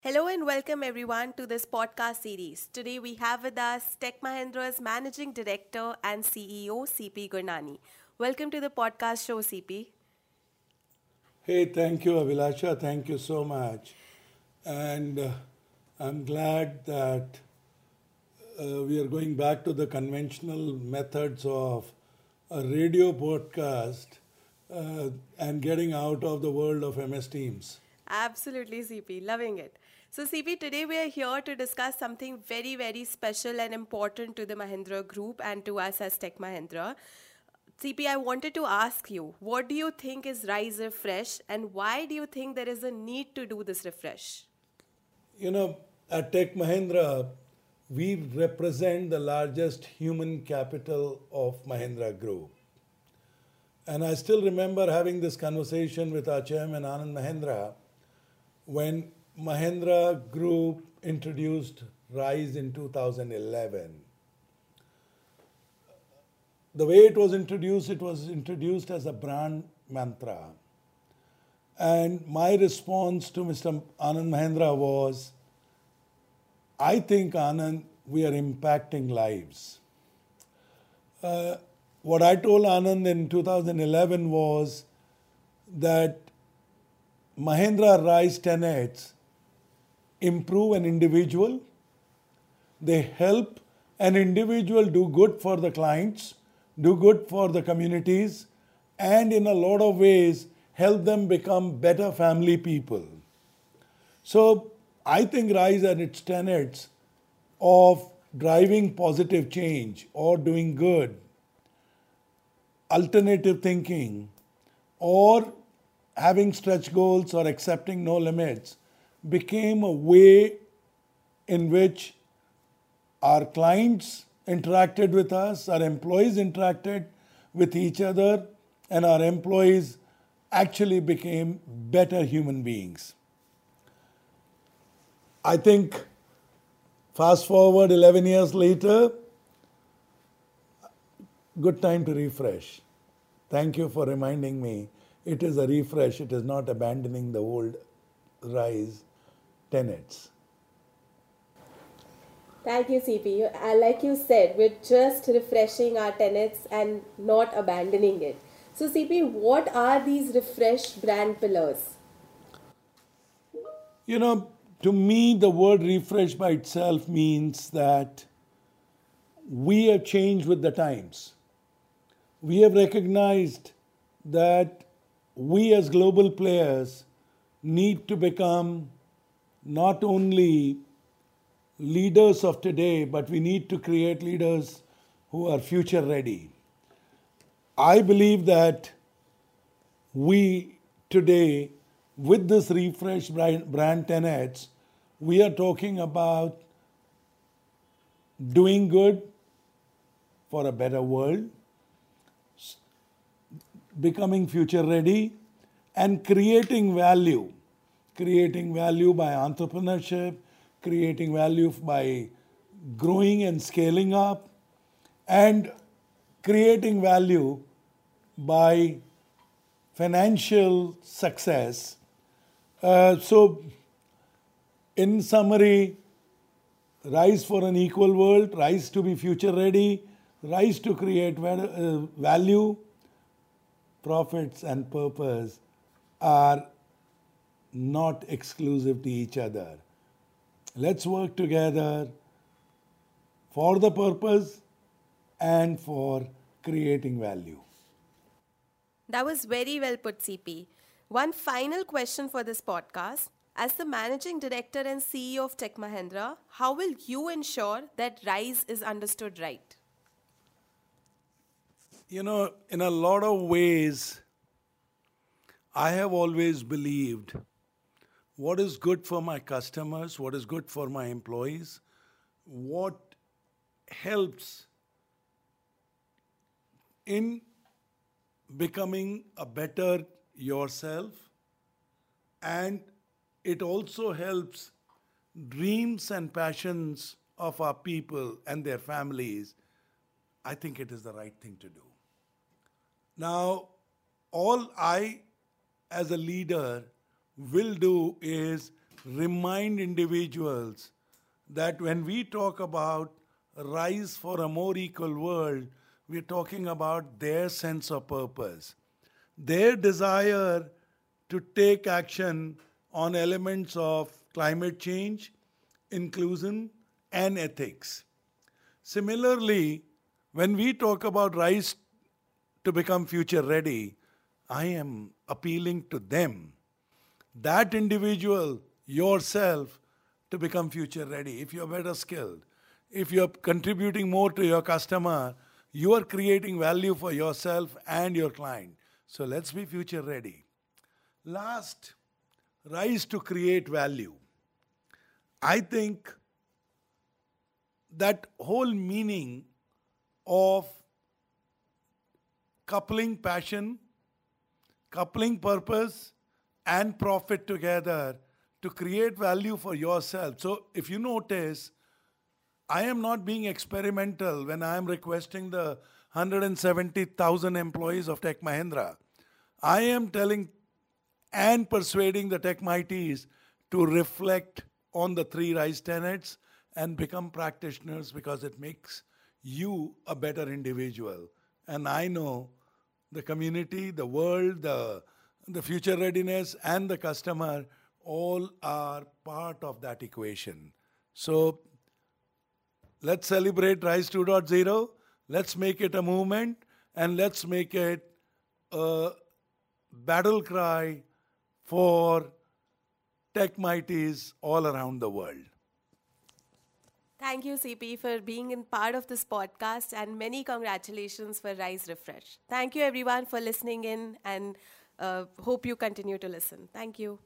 Hello and welcome everyone to this podcast series. Today we have with us Tech Mahindra's Managing Director and CEO CP Gurnani. Welcome to the podcast show, CP. Hey, thank you, Avilasha. Thank you so much. And uh, I'm glad that uh, we are going back to the conventional methods of a radio podcast uh, and getting out of the world of MS Teams. Absolutely, CP. Loving it. So, CP, today we are here to discuss something very, very special and important to the Mahindra Group and to us as Tech Mahindra. CP, I wanted to ask you, what do you think is Rise Refresh and why do you think there is a need to do this refresh? You know, at Tech Mahindra, we represent the largest human capital of Mahindra Group. And I still remember having this conversation with our chairman, Anand Mahindra, when Mahindra Group introduced RISE in 2011. The way it was introduced, it was introduced as a brand mantra. And my response to Mr. Anand Mahindra was I think, Anand, we are impacting lives. Uh, what I told Anand in 2011 was that Mahindra Rise tenets improve an individual, they help an individual do good for the clients, do good for the communities, and in a lot of ways help them become better family people. So I think Rise and its tenets of driving positive change or doing good, alternative thinking, or having stretch goals or accepting no limits became a way in which our clients interacted with us, our employees interacted with each other, and our employees actually became better human beings. I think fast forward 11 years later, good time to refresh. Thank you for reminding me. It is a refresh, it is not abandoning the old rise tenets. Thank you, CP. Uh, like you said, we're just refreshing our tenets and not abandoning it. So, CP, what are these refreshed brand pillars? You know, to me, the word refresh by itself means that we have changed with the times. We have recognized that we as global players need to become not only leaders of today, but we need to create leaders who are future ready. I believe that we today, with this refresh brand tenets, we are talking about doing good for a better world, becoming future ready, and creating value creating value by entrepreneurship, creating value by growing and scaling up, and creating value by financial success. Uh, so, in summary, rise for an equal world, rise to be future ready, rise to create uh, value, profits, and purpose are not exclusive to each other. Let's work together for the purpose and for creating value. That was very well put, CP. One final question for this podcast. As the managing director and CEO of Tech Mahindra, how will you ensure that RISE is understood right? You know, in a lot of ways, I have always believed what is good for my customers, what is good for my employees, what helps in becoming a better yourself, and it also helps dreams and passions of our people and their families. I think it is the right thing to do. Now, all I, as a leader, will do is remind individuals that when we talk about rise for a more equal world, we're talking about their sense of purpose, their desire to take action on elements of climate change, inclusion, and ethics. Similarly, when we talk about rise to become future ready, I am appealing to them, that individual, yourself, to become future ready. If you're better skilled, if you're contributing more to your customer, you are creating value for yourself and your client. So let's be future ready. Last, rise to create value. I think that whole meaning of coupling passion, coupling purpose, and profit together to create value for yourself. So, if you notice, I am not being experimental when I am requesting the 170,000 employees of Tech Mahindra. I am telling and persuading the Tech Mighties to reflect on the three rise tenets and become practitioners because it makes you a better individual. And I know the community, the world, the, the future readiness, and the customer all are part of that equation. So let's celebrate Rise 2.0. Let's make it a movement and let's make it a battle cry for tech mighties all around the world. Thank you, CP, for being in part of this podcast and many congratulations for Rise Refresh. Thank you, everyone, for listening in and Uh, hope you continue to listen. Thank you.